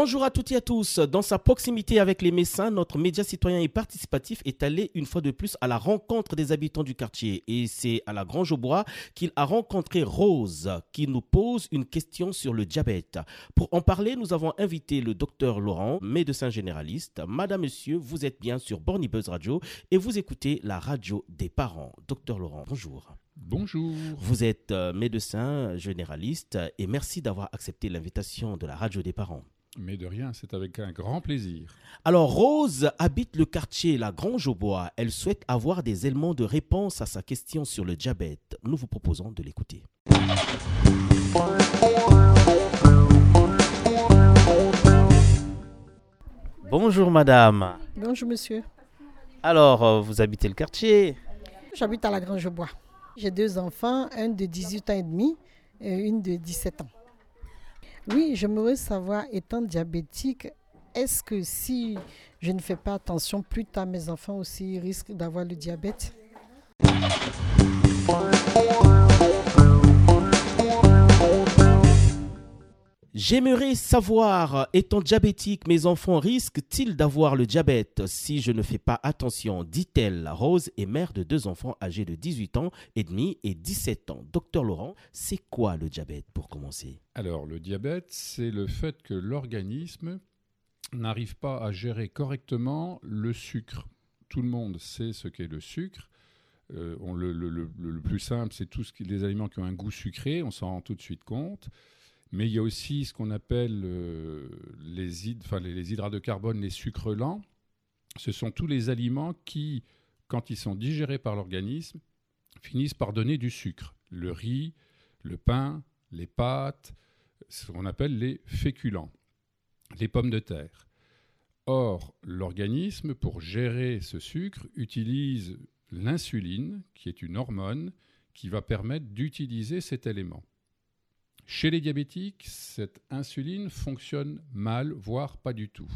Bonjour à toutes et à tous. Dans sa proximité avec les Messins, notre média citoyen et participatif est allé une fois de plus à la rencontre des habitants du quartier. Et c'est à la Grange au Bois qu'il a rencontré Rose, qui nous pose une question sur le diabète. Pour en parler, nous avons invité le docteur Laurent, médecin généraliste. Madame, monsieur, vous êtes bien sur Bornibus Radio et vous écoutez la radio des parents. Docteur Laurent, bonjour. Bonjour. Vous êtes euh, médecin généraliste et merci d'avoir accepté l'invitation de la radio des parents. Mais de rien, c'est avec un grand plaisir. Alors Rose habite le quartier La Grange au Bois. Elle souhaite avoir des éléments de réponse à sa question sur le diabète. Nous vous proposons de l'écouter. Bonjour madame. Bonjour monsieur. Alors, euh, vous habitez le quartier? J'habite à la Grange au Bois. J'ai deux enfants, un de 18 ans et demi et une de 17 ans. Oui, j'aimerais savoir, étant diabétique, est-ce que si je ne fais pas attention, plus tard mes enfants aussi risquent d'avoir le diabète? J'aimerais savoir, étant diabétique, mes enfants risquent-ils d'avoir le diabète? Si je ne fais pas attention dit-elle. Rose est mère de deux enfants âgés de 18 ans et demi et 17 ans. Docteur Laurent, c'est quoi le diabète pour commencer? Alors, le diabète, c'est le fait que l'organisme n'arrive pas à gérer correctement le sucre. Tout le monde sait ce qu'est le sucre. Euh, on, le, le- plus simple, c'est tous les aliments qui ont un goût sucré, on s'en rend tout de suite compte. Mais il y a aussi ce qu'on appelle euh, les, hydrates de carbone, les sucres lents. Ce sont tous les aliments qui, quand ils sont digérés par l'organisme, finissent par donner du sucre. Le riz, le pain, les pâtes, ce qu'on appelle les féculents, les pommes de terre. Or, l'organisme, pour gérer ce sucre, utilise l'insuline, qui est une hormone qui va permettre d'utiliser cet élément. Chez les diabétiques, cette insuline fonctionne mal, voire pas du tout.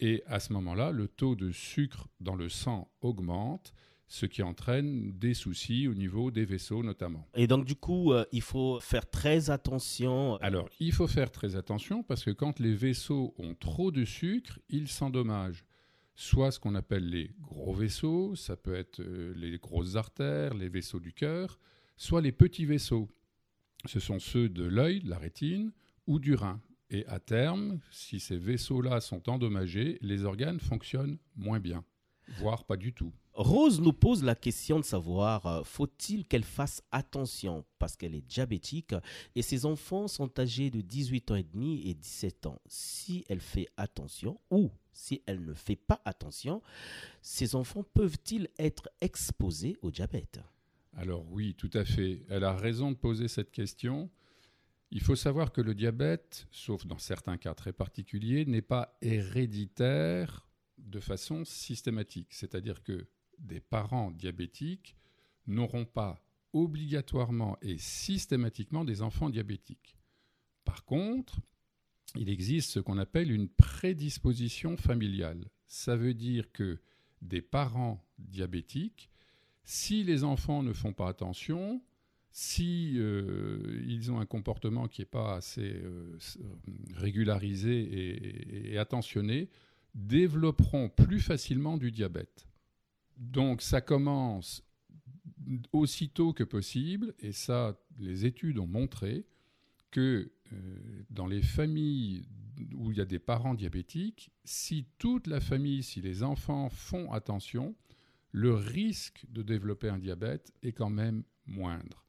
Et à ce moment-là, le taux de sucre dans le sang augmente, ce qui entraîne des soucis au niveau des vaisseaux notamment. Et donc du coup, euh, il faut faire très attention. Alors, il faut faire très attention parce que quand les vaisseaux ont trop de sucre, ils s'endommagent. Soit ce qu'on appelle les gros vaisseaux, ça peut être euh, les grosses artères, les vaisseaux du cœur, soit les petits vaisseaux. Ce sont ceux de l'œil, de la rétine ou du rein. Et à terme, si ces vaisseaux-là sont endommagés, les organes fonctionnent moins bien, voire pas du tout. Rose nous pose la question de savoir, euh, faut-il qu'elle fasse attention parce qu'elle est diabétique et ses enfants sont âgés de 18 ans et demi et 17 ans? Si elle fait attention ou si elle ne fait pas attention, ses enfants peuvent-ils être exposés au diabète? Alors oui, tout à fait. Elle a raison de poser cette question. Il faut savoir que le diabète, sauf dans certains cas très particuliers, n'est pas héréditaire de façon systématique. C'est-à-dire que des parents diabétiques n'auront pas obligatoirement et systématiquement des enfants diabétiques. Par contre, il existe ce qu'on appelle une prédisposition familiale. Ça veut dire que des parents diabétiques si les enfants ne font pas attention, si euh, ils ont un comportement qui n'est pas assez euh, euh, régularisé et, attentionné, développeront plus facilement du diabète. Donc ça commence aussitôt que possible, et ça, les études ont montré que dans les familles où il y a des parents diabétiques, si toute la famille, si les enfants font attention, le risque de développer un diabète est quand même moindre.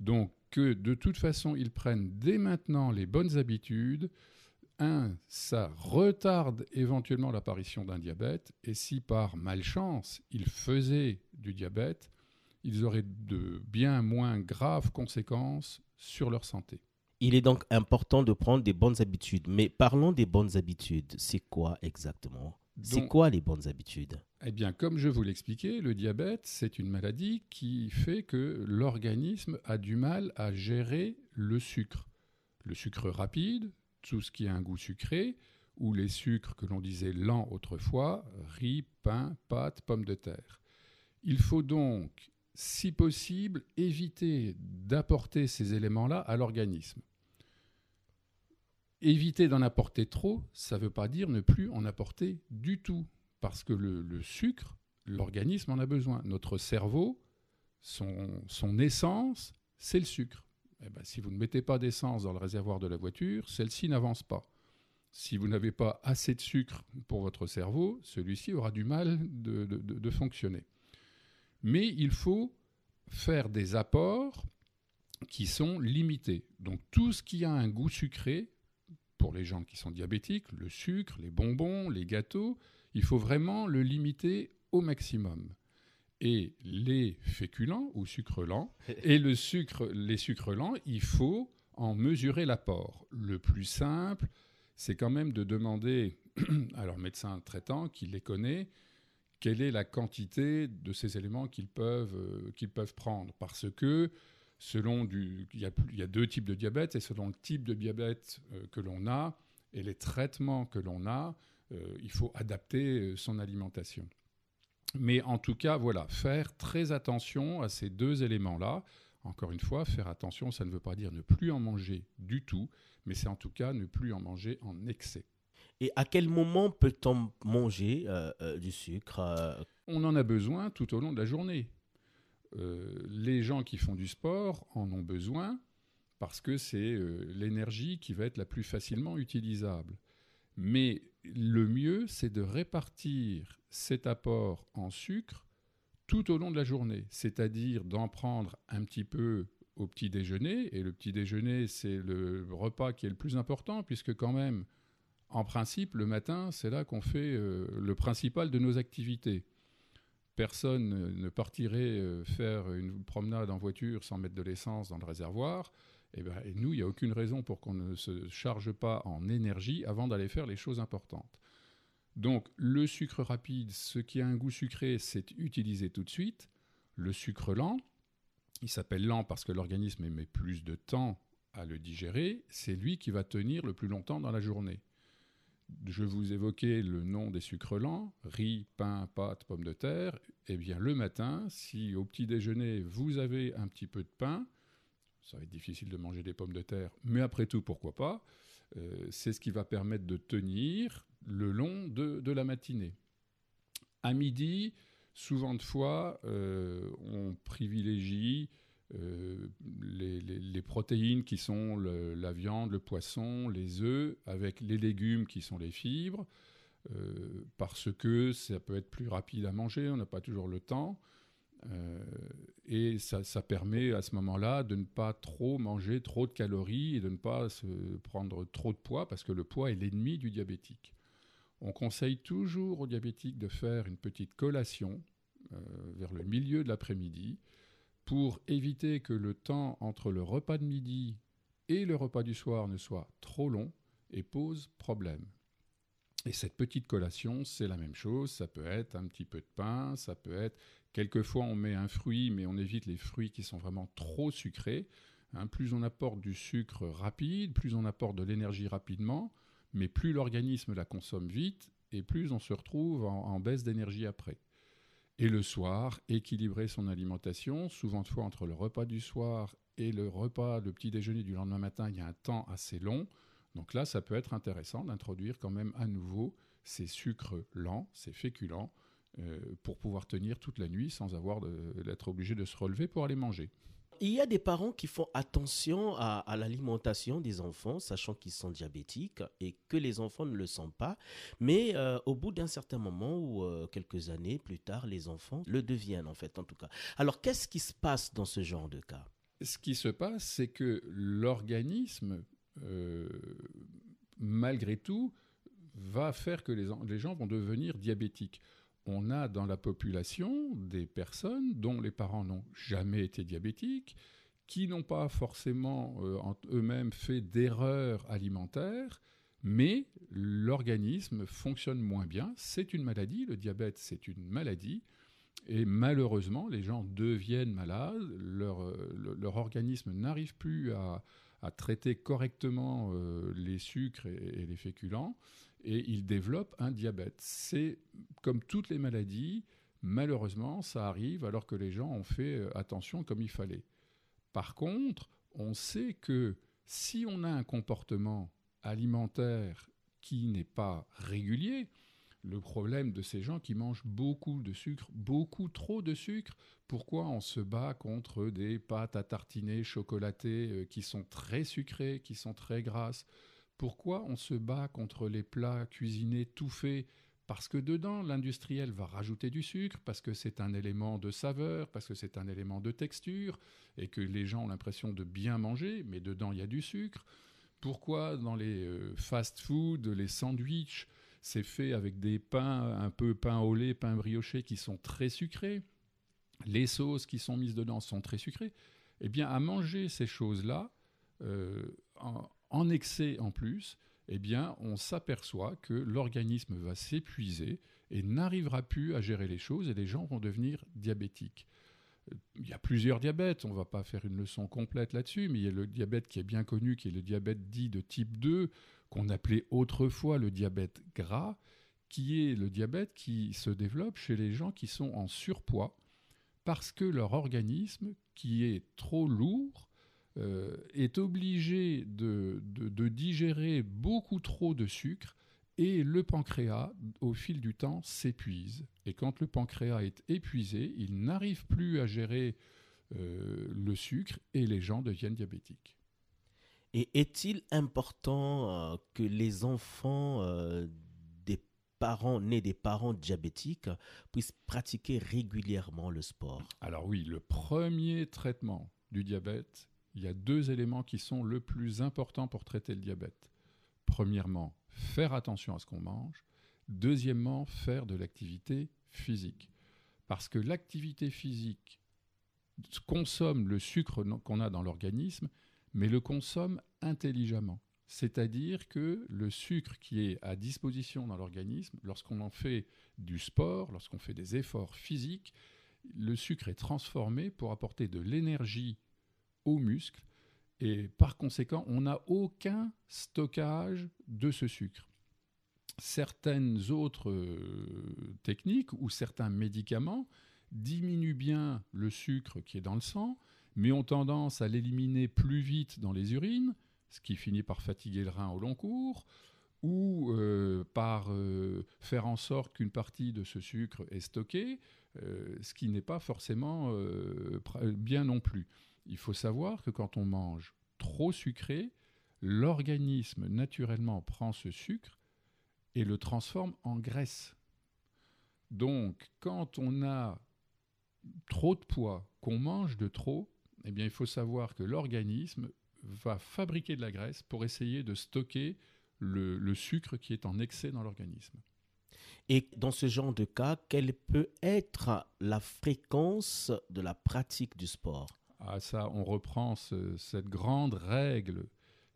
Donc que de toute façon, ils prennent dès maintenant les bonnes habitudes. Un, ça retarde éventuellement l'apparition d'un diabète. Et si par malchance, ils faisaient du diabète, ils auraient de bien moins graves conséquences sur leur santé. Il est donc important de prendre des bonnes habitudes. Mais parlons des bonnes habitudes. C'est quoi exactement? C'est quoi les bonnes habitudes? Eh bien, comme je vous l'expliquais, le diabète, c'est une maladie qui fait que l'organisme a du mal à gérer le sucre. Le sucre rapide, tout ce qui a un goût sucré, ou les sucres que l'on disait lents autrefois, riz, pain, pâtes, pommes de terre. Il faut donc, si possible, éviter d'apporter ces éléments-là à l'organisme. Éviter d'en apporter trop, ça ne veut pas dire ne plus en apporter du tout. Parce que le, sucre, l'organisme en a besoin. Notre cerveau, son, essence, c'est le sucre. Eh ben, si vous ne mettez pas d'essence dans le réservoir de la voiture, celle-ci n'avance pas. Si vous n'avez pas assez de sucre pour votre cerveau, celui-ci aura du mal de fonctionner. Mais il faut faire des apports qui sont limités. Donc tout ce qui a un goût sucré, pour les gens qui sont diabétiques, le sucre, les bonbons, les gâteaux, il faut vraiment le limiter au maximum. Et les féculents ou sucres lents, et le sucre, les sucres lents, il faut en mesurer l'apport. Le plus simple, c'est quand même de demander à leur médecin traitant, qui les connaît, quelle est la quantité de ces éléments qu'ils peuvent, euh, qu'ils peuvent prendre. Parce que selon du, il, y a, deux types de diabète, et selon le type de diabète euh, que l'on a et les traitements que l'on a, euh, il faut adapter son alimentation. Mais en tout cas, voilà, faire très attention à ces deux éléments-là. Encore une fois, faire attention, ça ne veut pas dire ne plus en manger du tout, mais c'est en tout cas ne plus en manger en excès. Et à quel moment peut-on manger euh, euh, du sucre euh? On en a besoin tout au long de la journée. Les gens qui font du sport en ont besoin parce que c'est l'énergie qui va être la plus facilement utilisable. Mais le mieux, c'est de répartir cet apport en sucre tout au long de la journée, c'est-à-dire d'en prendre un petit peu au petit déjeuner, et le petit déjeuner, c'est le repas qui est le plus important, puisque quand même, en principe, le matin, c'est là qu'on fait euh, le principal de nos activités. Personne ne partirait euh, faire une promenade en voiture sans mettre de l'essence dans le réservoir. Eh ben, et, nous, il n'y a aucune raison pour qu'on ne se charge pas en énergie avant d'aller faire les choses importantes. Donc le sucre rapide, ce qui a un goût sucré, c'est utilisé tout de suite. Le sucre lent, il s'appelle lent parce que l'organisme met plus de temps à le digérer, c'est lui qui va tenir le plus longtemps dans la journée. Je vous évoquais le nom des sucres lents, riz, pain, pâte, pommes de terre. Eh bien, le matin, si au petit déjeuner, vous avez un petit peu de pain, ça va être difficile de manger des pommes de terre, mais après tout, pourquoi pas euh, C'est ce qui va permettre de tenir le long de, la matinée. À midi, souvent de fois, euh, on privilégie euh, les, protéines qui sont la viande, le poisson, les œufs, avec les légumes qui sont les fibres, euh, parce que ça peut être plus rapide à manger, on n'a pas toujours le temps. Euh, et ça, ça, permet à ce moment-là de ne pas trop manger trop de calories et de ne pas se prendre trop de poids, parce que le poids est l'ennemi du diabétique. On conseille toujours aux diabétiques de faire une petite collation vers le milieu de l'après-midi pour éviter que le temps entre le repas de midi et le repas du soir ne soit trop long et pose problème. Et cette petite collation, c'est la même chose. Ça peut être un petit peu de pain, ça peut être. Quelquefois, on met un fruit, mais on évite les fruits qui sont vraiment trop sucrés. Hein, plus on apporte du sucre rapide, plus on apporte de l'énergie rapidement, mais plus l'organisme la consomme vite et plus on se retrouve en baisse d'énergie après. Et le soir, équilibrer son alimentation. Souvent de fois, entre le repas du soir et le repas, le petit déjeuner du lendemain matin, il y a un temps assez long. Donc là, ça peut être intéressant d'introduire quand même à nouveau ces sucres lents, ces féculents, euh, pour pouvoir tenir toute la nuit sans avoir d'être obligé de se relever pour aller manger. Il y a des parents qui font attention à, l'alimentation des enfants, sachant qu'ils sont diabétiques et que les enfants ne le sont pas. Mais euh, au bout d'un certain moment ou euh, quelques années plus tard, les enfants le deviennent en fait, en tout cas. Alors qu'est-ce qui se passe dans ce genre de cas? Ce qui se passe, c'est que l'organisme, euh, malgré tout, va faire que les gens vont devenir diabétiques on a dans la population des personnes dont les parents n'ont jamais été diabétiques, qui n'ont pas forcément euh, eux-mêmes fait d'erreurs alimentaires, mais l'organisme fonctionne moins bien. C'est une maladie, le diabète c'est une maladie, et malheureusement les gens deviennent malades, leur, euh, organisme n'arrive plus à, traiter correctement euh, les sucres et les féculents, et il développe un diabète. C'est comme toutes les maladies, malheureusement, ça arrive alors que les gens ont fait euh, attention comme il fallait. Par contre, on sait que si on a un comportement alimentaire qui n'est pas régulier, le problème de ces gens qui mangent beaucoup de sucre, beaucoup trop de sucre. Pourquoi on se bat contre des pâtes à tartiner chocolatées euh, qui sont très sucrées, qui sont très grasses Pourquoi on se bat contre les plats cuisinés tout faits? Parce que dedans, l'industriel va rajouter du sucre, parce que c'est un élément de saveur, parce que c'est un élément de texture, et que les gens ont l'impression de bien manger, mais dedans, il y a du sucre. Pourquoi dans les euh, fast-food, les sandwichs, c'est fait avec des pains, un peu pain au lait, pain brioché, qui sont très sucrés? Les sauces qui sont mises dedans sont très sucrées. Eh bien, à manger ces choses-là, euh, excès en plus, eh bien, on s'aperçoit que l'organisme va s'épuiser et n'arrivera plus à gérer les choses et les gens vont devenir diabétiques. Il y a plusieurs diabètes, on ne va pas faire une leçon complète là-dessus, mais il y a le diabète qui est bien connu, qui est le diabète dit de type 2, qu'on appelait autrefois le diabète gras, qui est le diabète qui se développe chez les gens qui sont en surpoids, parce que leur organisme, qui est trop lourd, euh, est obligé de, digérer beaucoup trop de sucre et le pancréas, au fil du temps, s'épuise. Et quand le pancréas est épuisé, il n'arrive plus à gérer euh, le sucre et les gens deviennent diabétiques. Et est-il important euh, que les enfants des parents nés des parents diabétiques puissent pratiquer régulièrement le sport? Alors oui, le premier traitement du diabète, il y a deux éléments qui sont le plus importants pour traiter le diabète. Premièrement, faire attention à ce qu'on mange. Deuxièmement, faire de l'activité physique. Parce que l'activité physique consomme le sucre qu'on a dans l'organisme, mais le consomme intelligemment. C'est-à-dire que le sucre qui est à disposition dans l'organisme, lorsqu'on en fait du sport, lorsqu'on fait des efforts physiques, le sucre est transformé pour apporter de l'énergie aux muscles et par conséquent, on n'a aucun stockage de ce sucre. Certaines autres euh, techniques ou certains médicaments diminuent bien le sucre qui est dans le sang, mais ont tendance à l'éliminer plus vite dans les urines, ce qui finit par fatiguer le rein au long cours, ou euh, par euh, faire en sorte qu'une partie de ce sucre est stockée, ce qui n'est pas forcément bien non plus. Il faut savoir que quand on mange trop sucré, l'organisme naturellement prend ce sucre et le transforme en graisse. Donc, quand on a trop de poids, qu'on mange de trop, eh bien, il faut savoir que l'organisme va fabriquer de la graisse pour essayer de stocker le, le sucre qui est en excès dans l'organisme. Et dans ce genre de cas, quelle peut être la fréquence de la pratique du sport? On reprend cette grande règle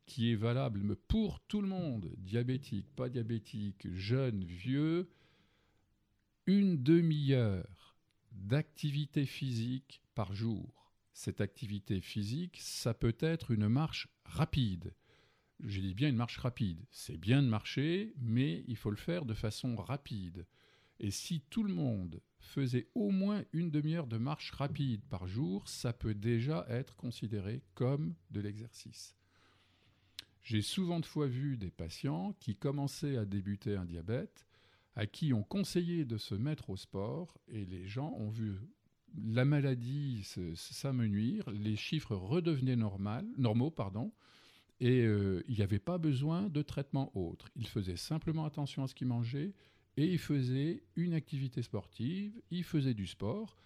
qui est valable pour tout le monde, diabétique, pas diabétique, jeune, vieux, une demi-heure d'activité physique par jour. Cette activité physique, ça peut être une marche rapide. Je dis bien une marche rapide. C'est bien de marcher, mais il faut le faire de façon rapide. Et si tout le monde faisait au moins une demi-heure de marche rapide par jour, ça peut déjà être considéré comme de l'exercice. J'ai souvent de fois vu des patients qui commençaient à débuter un diabète, à qui on conseillait de se mettre au sport, et les gens ont vu la maladie s'amenuire, les chiffres redevenaient normaux, pardon, et euh, il n'y avait pas besoin de traitement autre. Ils faisaient simplement attention à ce qu'ils mangeaient, et il faisait une activité sportive, il faisait du sport.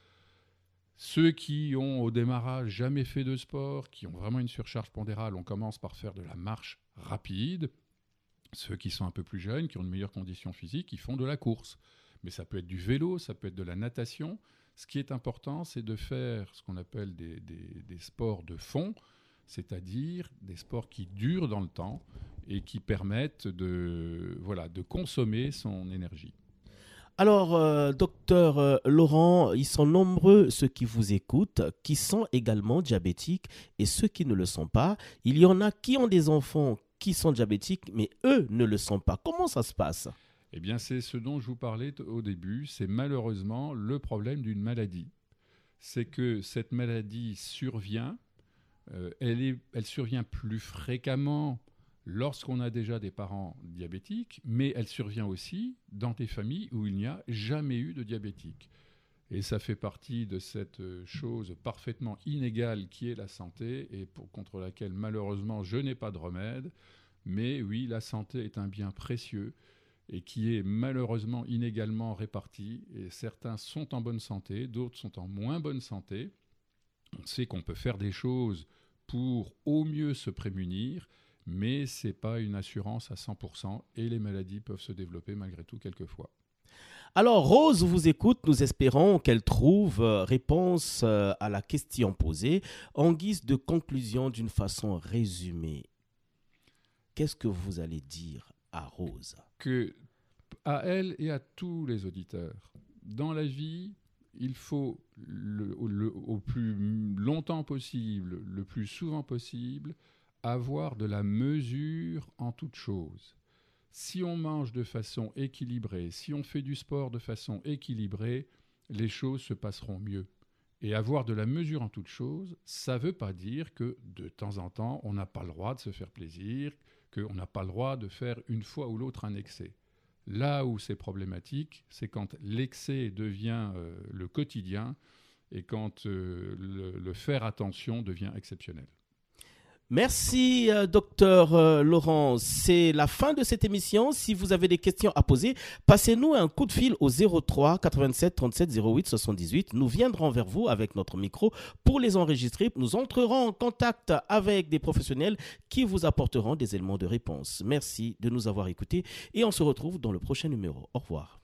Ceux qui ont au démarrage jamais fait de sport, qui ont vraiment une surcharge pondérale, on commence par faire de la marche rapide. Ceux qui sont un peu plus jeunes, qui ont une meilleure condition physique, ils font de la course. Mais ça peut être du vélo, ça peut être de la natation. Ce qui est important, c'est de faire ce qu'on appelle des, des sports de fond, c'est-à-dire des sports qui durent dans le temps et qui permettent de, voilà, de consommer son énergie. Alors, euh, docteur euh, Laurent, ils sont nombreux ceux qui vous écoutent, qui sont également diabétiques et ceux qui ne le sont pas. Il y en a qui ont des enfants qui sont diabétiques, mais eux ne le sont pas. Comment ça se passe? Eh bien, c'est ce dont je vous parlais au début. C'est malheureusement le problème d'une maladie. C'est que cette maladie survient. Euh, elle, survient plus fréquemment lorsqu'on a déjà des parents diabétiques, mais elle survient aussi dans des familles où il n'y a jamais eu de diabétique. Et ça fait partie de cette euh, chose parfaitement inégale qui est la santé et pour, contre laquelle malheureusement je n'ai pas de remède. Mais oui, la santé est un bien précieux et qui est malheureusement inégalement réparti. Et certains sont en bonne santé, d'autres sont en moins bonne santé. On sait qu'on peut faire des choses pour au mieux se prémunir, mais ce n'est pas une assurance à 100% et les maladies peuvent se développer malgré tout quelquefois. Alors, Rose vous écoute. Nous espérons qu'elle trouve euh, réponse euh, à la question posée. En guise de conclusion, d'une façon résumée, qu'est-ce que vous allez dire à Rose? Que à elle et à tous les auditeurs, dans la vie, il faut au plus longtemps possible, le plus souvent possible, avoir de la mesure en toute chose. Si on mange de façon équilibrée, si on fait du sport de façon équilibrée, les choses se passeront mieux. Et avoir de la mesure en toute chose, ça ne veut pas dire que de temps en temps, on n'a pas le droit de se faire plaisir, qu'on n'a pas le droit de faire une fois ou l'autre un excès. Là où c'est problématique, c'est quand l'excès devient euh, le quotidien et quand euh, le faire attention devient exceptionnel. Merci, euh, docteur euh, Laurent. C'est la fin de cette émission. Si vous avez des questions à poser, passez-nous un coup de fil au 03 87 37 08 78. Nous viendrons vers vous avec notre micro pour les enregistrer. Nous entrerons en contact avec des professionnels qui vous apporteront des éléments de réponse. Merci de nous avoir écoutés et on se retrouve dans le prochain numéro. Au revoir.